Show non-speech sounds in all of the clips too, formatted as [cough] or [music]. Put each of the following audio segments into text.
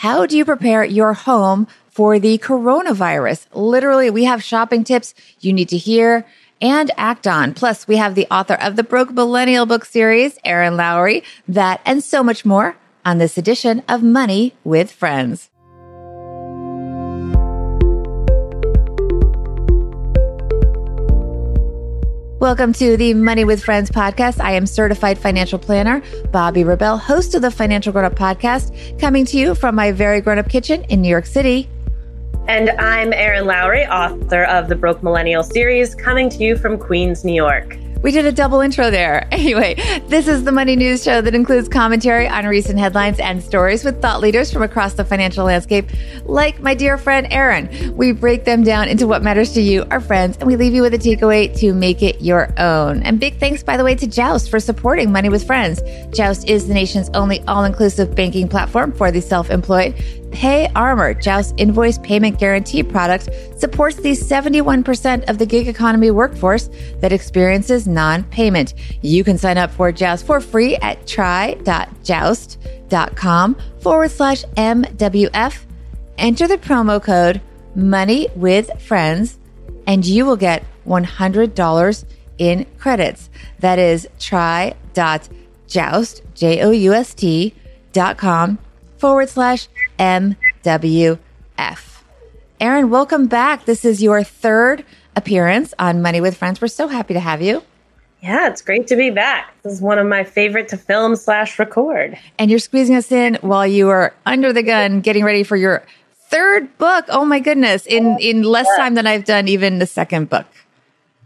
how do you prepare your home for the coronavirus? Literally, we have shopping tips you need to hear and act on. Plus, we have the author of the Broke Millennial book series, Erin Lowry, that and so much more on this edition of Money with Friends. Welcome to the Money with Friends podcast. I am certified financial planner, Bobbi Rebell, host of the Financial Grown Up podcast, coming to you from my very grown up kitchen in New York City. And I'm Erin Lowry, author of the Broke Millennial series, coming to you from Queens, New York. We did a double intro there. [laughs] Anyway, this is the Money News Show that includes commentary on recent headlines and stories with thought leaders from across the financial landscape, like my dear friend Erin. We break them down into what matters to you, our friends, and we leave you with a takeaway to make it your own. And big thanks, by the way, to Joust for supporting Money with Friends. Joust is the nation's only all inclusive banking platform for the self employed. Pay Armor, Joust's invoice payment guarantee product, supports the 71% of the gig economy workforce that experiences non-payment. You can sign up for Joust for free at try.joust.com forward slash MWF. Enter the promo code money with friends and you will get $100 in credits. That is try.joust, J-O-U-S-T dot com forward slash MWF. Erin, welcome back. This is your third appearance on Money with Friends. We're so happy to have you. Yeah, it's great to be back. This is one of my favorite to film slash record. And you're squeezing us in while you are under the gun getting ready for your third book. Oh my goodness. In in less time than I've done even the second book.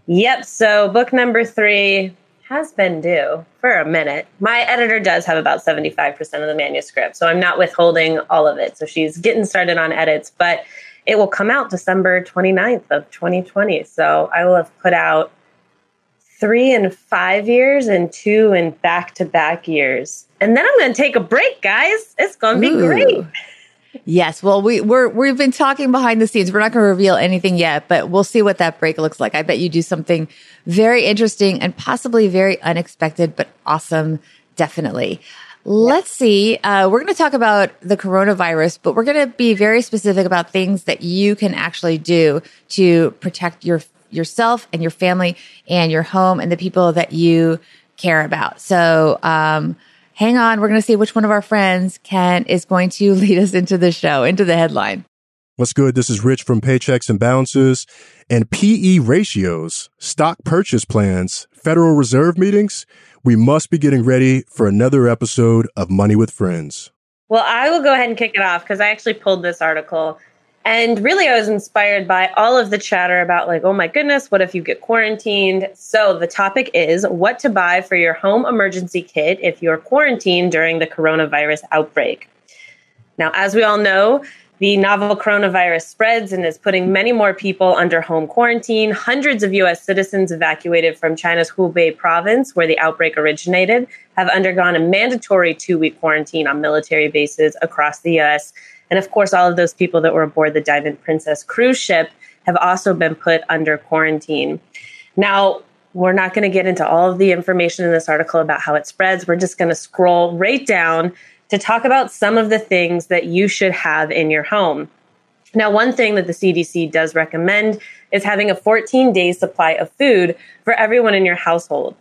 Yep. So book number three has been due for a minute. My editor does have about 75% of the manuscript, so I'm not withholding all of it. So she's getting started on edits, but it will come out December 29th of 2020. So I will have put out three in five years and two in back to back years. And then I'm going to take a break, guys. It's going to be Ooh. great. Yes. Well, we, we're, we've been talking behind the scenes. We're not going to reveal anything yet, but we'll see what that break looks like. I bet you do something very interesting and possibly very unexpected, but awesome. Definitely. Let's see. Uh, we're going to talk about the coronavirus, but we're going to be very specific about things that you can actually do to protect your yourself and your family and your home and the people that you care about. So, um, hang on. We're going to see which one of our friends can is going to [laughs] lead us into the show, into the headline. What's good? This is Rich from Paychecks and Balances and PE ratios, stock purchase plans, Federal Reserve meetings. We must be getting ready for another episode of Money with Friends. Well, I will go ahead and kick it off because I actually pulled this article and really, I was inspired by all of the chatter about, like, oh my goodness, what if you get quarantined? So, the topic is what to buy for your home emergency kit if you're quarantined during the coronavirus outbreak. Now, as we all know, the novel coronavirus spreads and is putting many more people under home quarantine. Hundreds of US citizens evacuated from China's Hubei province, where the outbreak originated, have undergone a mandatory two week quarantine on military bases across the US and of course, all of those people that were aboard the Diamond Princess cruise ship have also been put under quarantine. Now, we're not going to get into all of the information in this article about how it spreads. We're just going to scroll right down to talk about some of the things that you should have in your home. Now, one thing that the CDC does recommend is having a 14 day supply of food for everyone in your household.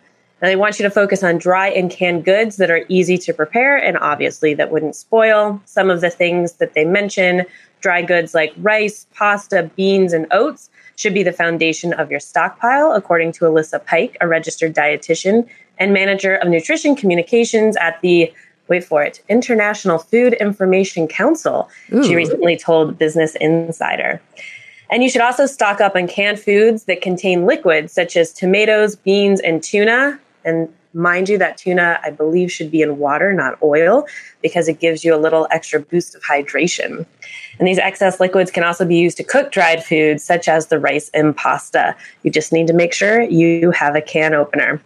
Now, they want you to focus on dry and canned goods that are easy to prepare and obviously that wouldn't spoil. Some of the things that they mention dry goods like rice, pasta, beans, and oats should be the foundation of your stockpile, according to Alyssa Pike, a registered dietitian and manager of nutrition communications at the wait for it, International Food Information Council. Ooh. She recently told Business Insider. And you should also stock up on canned foods that contain liquids such as tomatoes, beans, and tuna. And mind you, that tuna, I believe, should be in water, not oil, because it gives you a little extra boost of hydration. And these excess liquids can also be used to cook dried foods, such as the rice and pasta. You just need to make sure you have a can opener.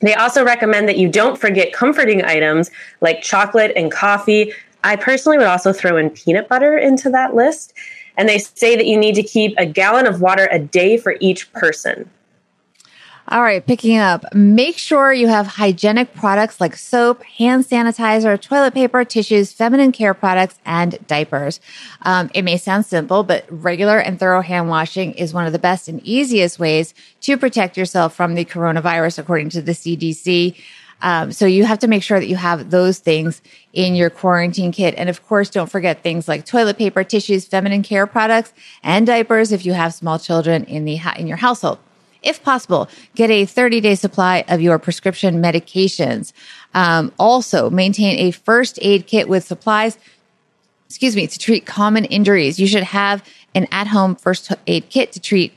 They also recommend that you don't forget comforting items like chocolate and coffee. I personally would also throw in peanut butter into that list. And they say that you need to keep a gallon of water a day for each person. All right, picking up. Make sure you have hygienic products like soap, hand sanitizer, toilet paper, tissues, feminine care products, and diapers. Um, it may sound simple, but regular and thorough hand washing is one of the best and easiest ways to protect yourself from the coronavirus, according to the CDC. Um, so you have to make sure that you have those things in your quarantine kit. And of course, don't forget things like toilet paper, tissues, feminine care products, and diapers if you have small children in the in your household. If possible, get a 30 day supply of your prescription medications. Um, also, maintain a first aid kit with supplies. Excuse me, to treat common injuries. You should have an at home first aid kit to treat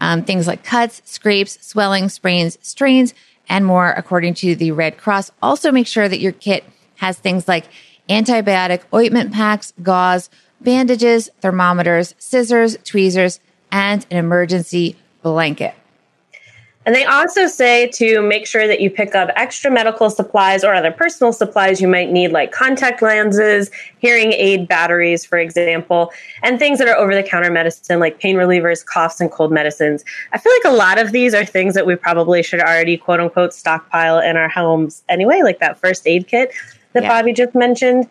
um, things like cuts, scrapes, swelling, sprains, strains, and more, according to the Red Cross. Also, make sure that your kit has things like antibiotic ointment packs, gauze, bandages, thermometers, scissors, tweezers, and an emergency blanket. And they also say to make sure that you pick up extra medical supplies or other personal supplies you might need, like contact lenses, hearing aid batteries, for example, and things that are over the counter medicine, like pain relievers, coughs, and cold medicines. I feel like a lot of these are things that we probably should already, quote unquote, stockpile in our homes anyway, like that first aid kit that yeah. Bobbi just mentioned.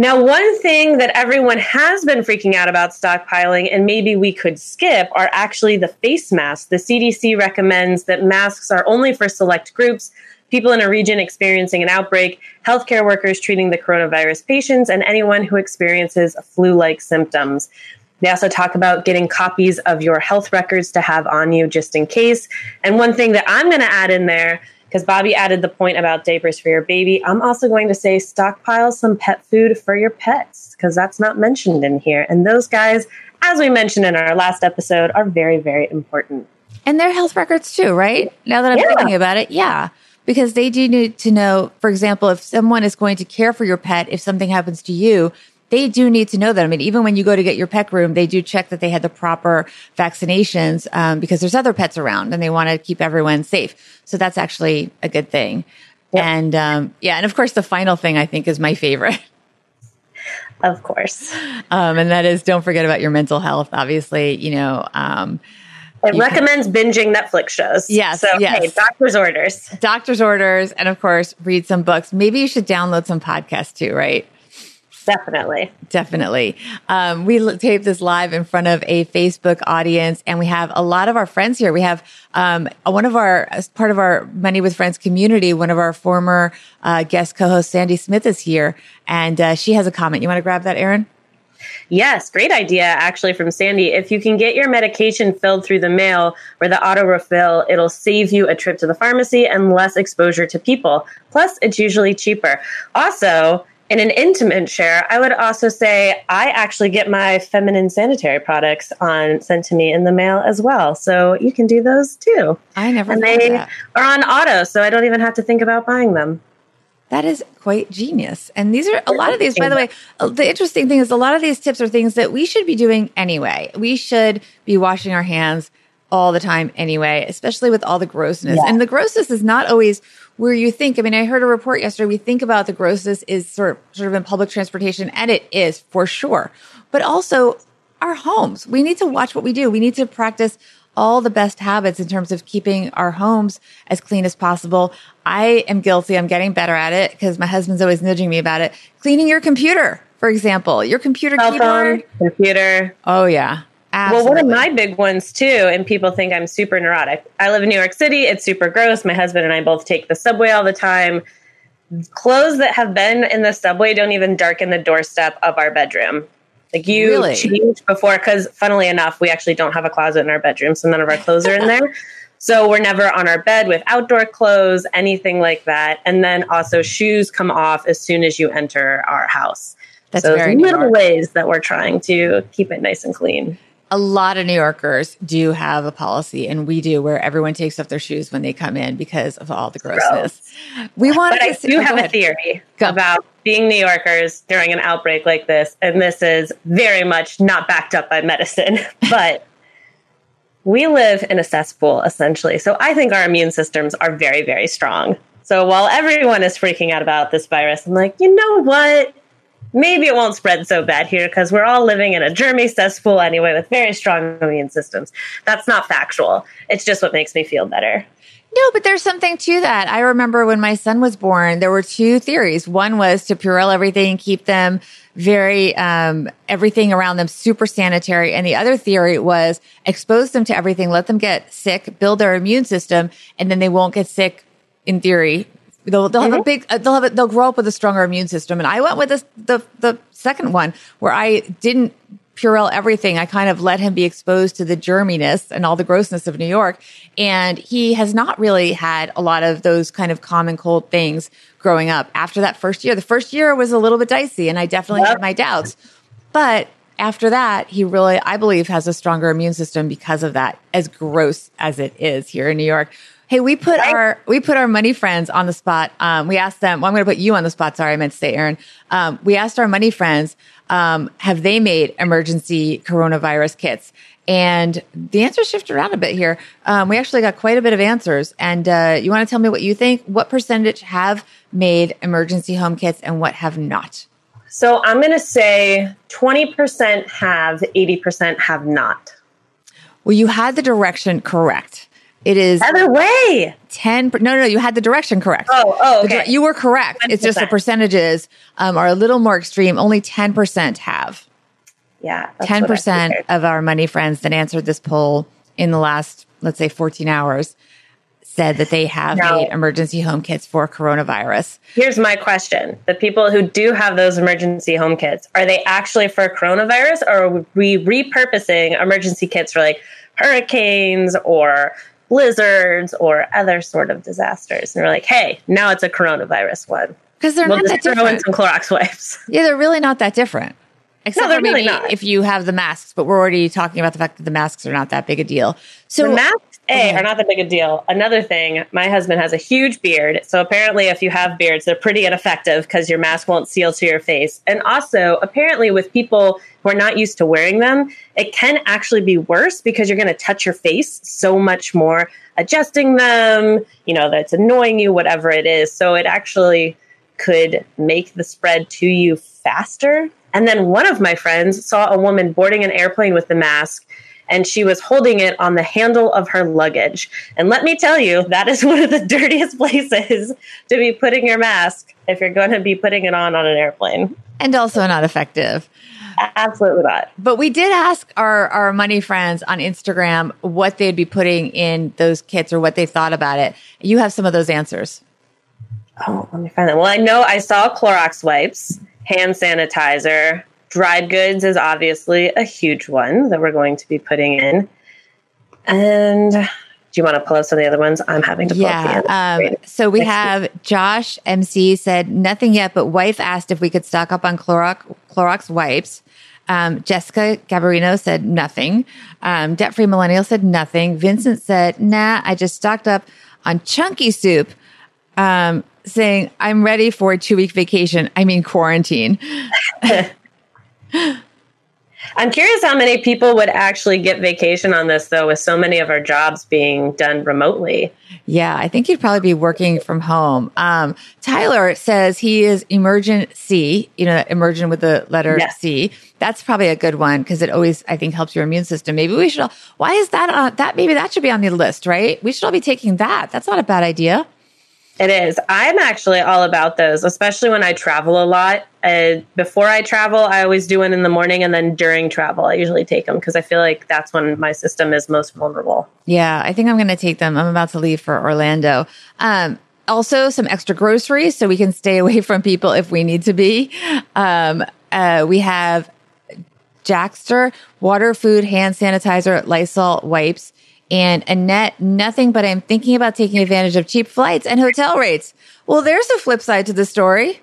Now, one thing that everyone has been freaking out about stockpiling, and maybe we could skip, are actually the face masks. The CDC recommends that masks are only for select groups, people in a region experiencing an outbreak, healthcare workers treating the coronavirus patients, and anyone who experiences flu like symptoms. They also talk about getting copies of your health records to have on you just in case. And one thing that I'm going to add in there because Bobbi added the point about diapers for your baby. I'm also going to say stockpile some pet food for your pets because that's not mentioned in here. And those guys, as we mentioned in our last episode, are very, very important. And their health records too, right? Now that I'm yeah. thinking about it, yeah. Because they do need to know, for example, if someone is going to care for your pet, if something happens to you, they do need to know that. I mean, even when you go to get your pet room, they do check that they had the proper vaccinations um, because there's other pets around and they want to keep everyone safe. So that's actually a good thing. Yep. And um, yeah, and of course, the final thing I think is my favorite. [laughs] Of course. Um, and that is don't forget about your mental health. Obviously, you know, um, it recommends can, binging Netflix shows. Yes. So, yes. Hey, doctor's orders. Doctor's orders. And of course, read some books. Maybe you should download some podcasts too, right? Definitely. Definitely. Um, we taped this live in front of a Facebook audience and we have a lot of our friends here. We have, um, one of our, as part of our Money with Friends community, one of our former, uh, guest co-host, Sandy Smith is here and, uh, she has a comment. You want to grab that, Erin? Yes, great idea actually from Sandy. If you can get your medication filled through the mail or the auto refill, it'll save you a trip to the pharmacy and less exposure to people. Plus, it's usually cheaper. Also, in an intimate share, I would also say I actually get my feminine sanitary products on sent to me in the mail as well. So you can do those too. I never and they that. are on auto, so I don't even have to think about buying them. That is quite genius. And these are a lot of these, by the way, uh, the interesting thing is a lot of these tips are things that we should be doing anyway. We should be washing our hands all the time anyway, especially with all the grossness. Yeah. And the grossness is not always where you think, I mean, I heard a report yesterday. We think about the grossness is sort of, sort of in public transportation, and it is for sure. But also our homes. We need to watch what we do. We need to practice all the best habits in terms of keeping our homes as clean as possible. I am guilty. I'm getting better at it because my husband's always nudging me about it. Cleaning your computer, for example, your computer Cell keyboard. Phone, computer. Oh yeah. Absolutely. Well, one of my big ones too, and people think I'm super neurotic. I live in New York City. It's super gross. My husband and I both take the subway all the time. Clothes that have been in the subway don't even darken the doorstep of our bedroom. Like you really? changed before, because funnily enough, we actually don't have a closet in our bedroom, so none of our clothes are in there. [laughs] So we're never on our bed with outdoor clothes, anything like that. And then also shoes come off as soon as you enter our house. That's so very little ways that we're trying to keep it nice and clean a lot of New Yorkers do have a policy, and we do, where everyone takes off their shoes when they come in because of all the grossness. Gross. We want but to. I do oh, have a theory go. about being New Yorkers during an outbreak like this, and this is very much not backed up by medicine, [laughs] but. we live in a cesspool essentially. So I think our immune systems are very, very strong. So while everyone is freaking out about this virus, I'm like, you know what? Maybe it won't spread so bad here because we're all living in a germy cesspool anyway with very strong immune systems. That's not factual. It's just what makes me feel better. No, but there's something to that. I remember when my son was born, there were two theories. One was to Purell everything, keep them very, um, everything around them super sanitary. And the other theory was expose them to everything, let them get sick, build their immune system, and then they won't get sick in theory. They'll, they'll have a big, uh, they'll have a, they'll grow up with a stronger immune system. And I went with this, the, the second one where I didn't Purell everything. I kind of let him be exposed to the germiness and all the grossness of New York. And he has not really had a lot of those kind of common cold things growing up after that first year. The first year was a little bit dicey and I definitely yep. had my doubts. But after that, he really, I believe, has a stronger immune system because of that, as gross as it is here in New York. Hey, we put right. our we put our money friends on the spot. Um, we asked them. Well, I'm going to put you on the spot. Sorry, I meant to say, Erin. Um, we asked our money friends um, have they made emergency coronavirus kits? And the answers shifted around a bit here. Um, we actually got quite a bit of answers. And uh, you want to tell me what you think? What percentage have made emergency home kits and what have not? So I'm going to say 20% have, 80% have not. Well, you had the direction correct. It is other way. 10. No, no, you had the direction correct. Oh, oh, okay. You were correct. 10%. It's just the percentages um, are a little more extreme. Only 10% have. Yeah. 10% of our money friends that answered this poll in the last, let's say 14 hours said that they have now, made emergency home kits for coronavirus. Here's my question. The people who do have those emergency home kits, are they actually for coronavirus or are we repurposing emergency kits for like hurricanes or blizzards or other sort of disasters. And we're like, hey, now it's a coronavirus one. Because they're we'll not that different. in some Clorox wipes. Yeah, they're really not that different. Except no, for maybe really if you have the masks, but we're already talking about the fact that the masks are not that big a deal. So the masks, A, mm-hmm. are not that big a deal. Another thing, my husband has a huge beard. So apparently if you have beards, they're pretty ineffective because your mask won't seal to your face. And also, apparently with people who are not used to wearing them, it can actually be worse because you're going to touch your face so much more, adjusting them, you know, that's annoying you, whatever it is. So it actually could make the spread to you faster and then one of my friends saw a woman boarding an airplane with the mask and she was holding it on the handle of her luggage. And let me tell you, that is [laughs] one of the dirtiest places to be putting your mask if you're going to be putting it on on an airplane. And also not effective. Absolutely not. But we did ask our, our money friends on Instagram what they'd be putting in those kits or what they thought about it. You have some of those answers. Oh, let me find them. Well, I know I saw Clorox wipes hand sanitizer. Dried goods is obviously a huge one that we're going to be putting in. And do you want to pull up some of the other ones? I'm having to pull yeah, um, so we have Josh MC said nothing yet, but wife asked if we could stock up on Clorox, Clorox wipes. Um, Jessica Gabarino said nothing. Um, Debt Free Millennial said nothing. Vincent said, nah, I just stocked up on chunky soup. Um, saying, I'm ready for a two week vacation. I mean, quarantine. [laughs] I'm curious how many people would actually get vacation on this, though, with so many of our jobs being done remotely. Yeah, I think you'd probably be working from home. Um, Tyler says he is Emergen-C, you know, emergent with the letter yes. C. That's probably a good one because it always, I think, helps your immune system. Maybe we should all, why is that on that? Maybe that should be on the list, right? We should all be taking that. That's not a bad idea. It is. I'm actually all about those, especially when I travel a lot. Uh, before I travel, I always do one in the morning, and then during travel, I usually take them because I feel like that's when my system is most vulnerable. Yeah, I think I'm going to take them. I'm about to leave for Orlando. Um, also, some extra groceries so we can stay [laughs] away from people if we need to be. Um, uh, we have Jackster water, food, hand sanitizer, Lysol wipes and Annette, nothing, but I'm thinking about taking advantage of cheap flights and hotel rates. Well, there's a flip side to the story.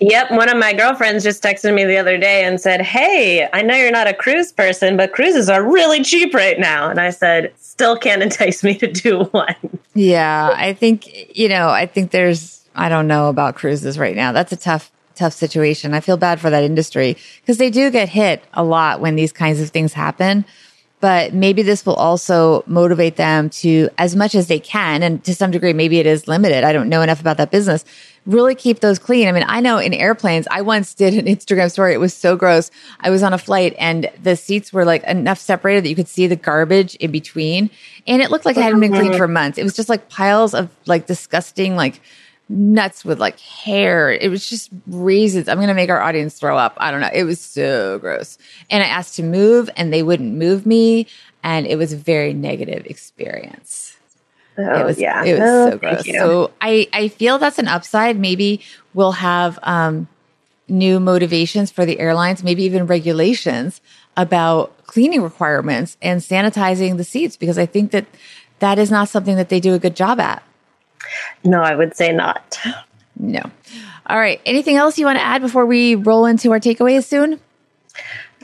Yep. One of my girlfriends just texted me the other day and said, Hey, I know you're not a cruise person, but cruises are really cheap right now. And I said, Still can't [laughs] entice me to do one. Yeah. I think, you know, I think there's, I don't know about cruises right now. That's a tough, tough situation. I feel bad for that industry because they do get hit a lot when these kinds of things happen but maybe this will also motivate them to as much as they can and to some degree maybe it is limited i don't know enough about that business really keep those clean. I mean, I know in airplanes, I once did an Instagram story. It was so gross. I was on a flight and the seats were like enough separated that you could see the garbage in between. And it looked like it hadn't been cleaned [laughs] for months. It was just like piles of like disgusting, like nuts with like hair. It was just raisins. I'm going to make our audience throw up. I don't know. It was so gross. And I asked to move and they wouldn't move me. And it was a very negative experience. Oh, it was yeah. it was Oh, so gross. So I I feel that's an upside. Maybe we'll have um, new motivations for the airlines, maybe even regulations about cleaning requirements and sanitizing the seats because I think that that is not something that they do a good job at. No, I would say not. No. All right. Anything else you want to add before we roll into our takeaways soon?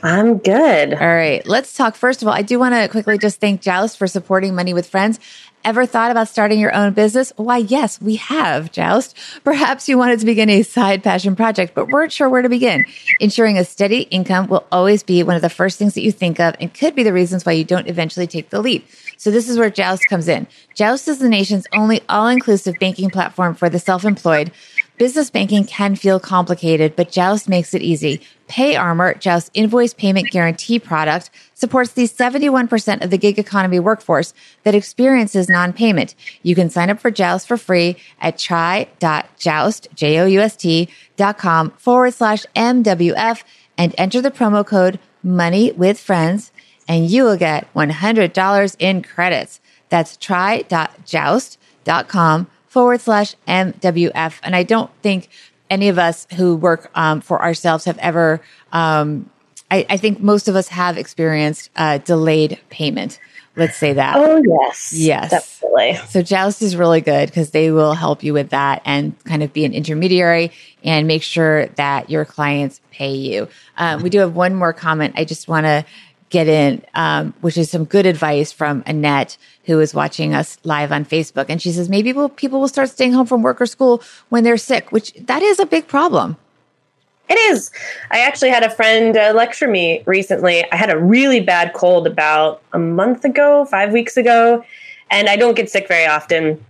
I'm good. All right, let's talk. First of all, I do want to quickly just thank Joust for supporting Money with Friends. Ever thought about starting your own business? Why, yes, we have, Joust. Perhaps you wanted to begin a side passion project, but weren't sure where to begin. Ensuring a steady income will always be one of the first things that you think of and could be the reasons why you don't eventually take the leap. So this is where Joust comes in. Joust is the nation's only all-inclusive banking platform for the self-employed. Business banking can feel complicated, but Joust makes it easy. Pay Armor, Joust's invoice payment guarantee product, supports the 71% of the gig economy workforce that experiences non-payment. You can sign up for Joust for free at try.joust, J-O-U-S-T dot com forward slash MWF and enter the promo code money with friends and you will get $100 in credits. That's try.joust.com forward slash MWF. And I don't think any of us who work um, for ourselves have ever, um, I, I think most of us have experienced uh, delayed payment. Let's say that. Oh yes, Yes. definitely. So Joust is really good because they will help you with that and kind of be an intermediary and make sure that your clients pay you. Um, we do have one more comment. I just want to get in, um, which is some good advice from Annette, who is watching us live on Facebook. And she says, maybe we'll, people will start staying home from work or school when they're sick, which that is a big problem. It is. I actually had a friend uh, lecture me recently. I had a really bad cold about a month ago, five weeks ago, and I don't get sick very often.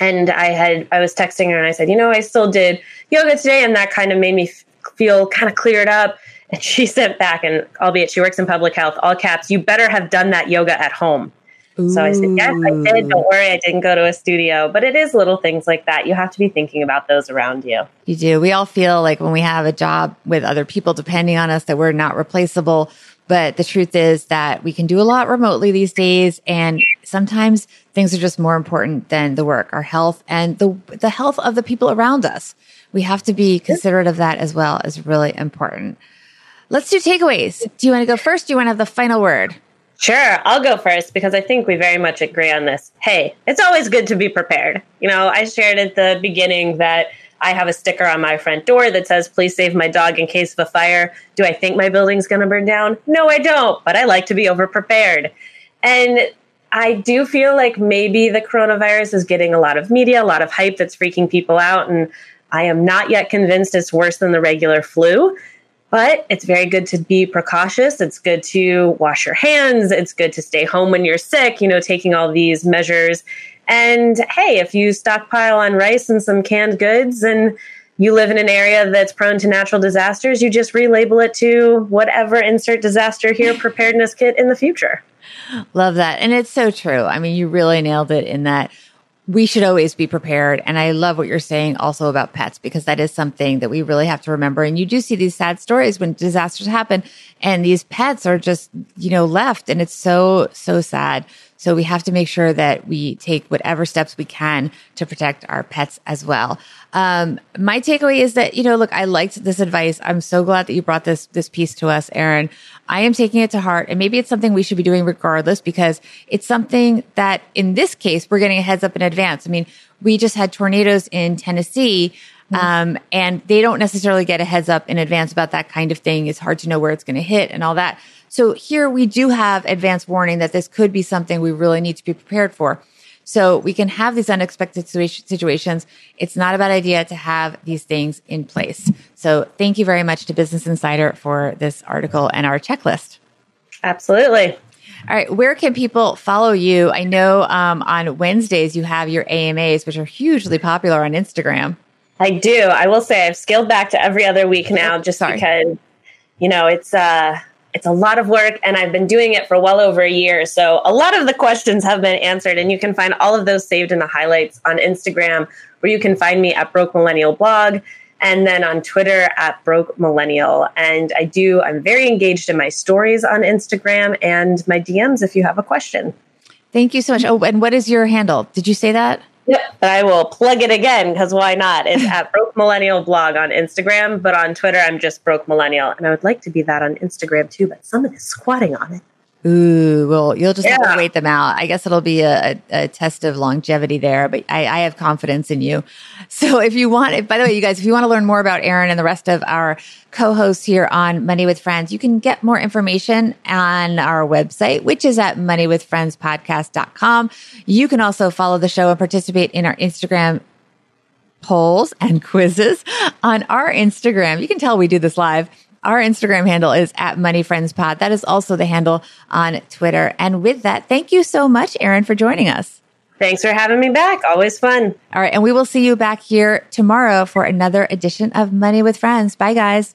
And I had I was texting her and I said, you know, I still did yoga today, and that kind of made me f- feel kind of cleared up. And she sent back, and albeit she works in public health, all caps, you better have done that yoga at home. So I said, yes, I did. Don't worry, I didn't go to a studio. But it is little things like that. You have to be thinking about those around you. You do. We all feel like when we have a job with other people depending on us that we're not replaceable. But the truth is that we can do a lot remotely these days. And sometimes things are just more important than the work, our health and the, the health of the people around us. We have to be considerate of that as well is really important. Let's do takeaways. Do you want to go first? Do you want to have the final word? Sure, I'll go first because I think we very much agree on this. Hey, it's always good to be prepared. You know, I shared at the beginning that I have a sticker on my front door that says, please save my dog in case of a fire. Do I think my building's going to burn down? No, I don't, but I like to be over prepared. And I do feel like maybe the coronavirus is getting a lot of media, a lot of hype that's freaking people out. And I am not yet convinced it's worse than the regular flu. But it's very good to be precautious. It's good to wash your hands. It's good to stay home when you're sick, you know, taking all these measures. And hey, if you stockpile on rice and some canned goods and you live in an area that's prone to natural disasters, you just relabel it to whatever insert disaster here preparedness kit in the future. Love that. And it's so true. I mean, you really nailed it in that we should always be prepared. And I love what you're saying also about pets because that is something that we really have to remember. And you do see these sad stories when disasters happen and these pets are just, you know, left and it's so, so sad. So we have to make sure that we take whatever steps we can to protect our pets as well. Um, my takeaway is that, you know, look, I liked this advice. I'm so glad that you brought this, this piece to us, Erin. I am taking it to heart and maybe it's something we should be doing regardless because it's something that in this case, we're getting a heads up in advance. I mean, we just had tornadoes in Tennessee. Um, and they don't necessarily get a heads up in advance about that kind of thing. It's hard to know where it's going to hit and all that. So here we do have advance warning that this could be something we really need to be prepared for. So we can have these unexpected situations. It's not a bad idea to have these things in place. So thank you very much to Business Insider for this article and our checklist. Absolutely. All right. Where can people follow you? I know um, on Wednesdays you have your AMAs, which are hugely popular on Instagram. I do. I will say I've scaled back to every other week now just Sorry. because you know, it's uh it's a lot of work and I've been doing it for well over a year. So a lot of the questions have been answered and you can find all of those saved in the highlights on Instagram where you can find me at Broke Millennial blog and then on Twitter at Broke Millennial. And I do, I'm very engaged in my stories on Instagram and my DMs if you have a question. Thank you so much. Oh, and what is your handle? Did you say that? Yep, but I will plug it again because why not? It's at Broke Millennial Blog on Instagram, but on Twitter I'm just Broke Millennial, and I would like to be that on Instagram too. But someone is squatting on it. Ooh, well, you'll just yeah. have to wait them out. I guess it'll be a, a, a test of longevity there, but I, I, have confidence in you. [laughs] So if you want, by the way, you guys, if you want to learn more about Erin and the rest of our co-hosts here on Money with Friends, you can get more information on our website, which is at moneywithfriendspodcast.com. You can also follow the show and participate in our Instagram polls and [laughs] quizzes on our Instagram. You can tell we do this live our Instagram handle is at Money Friends Pod. That is also the handle on Twitter. And with that, thank you so much, Erin, for joining us. Thanks for having me back. Always fun. All right. And we will see you back here tomorrow for another edition of Money with Friends. Bye, guys.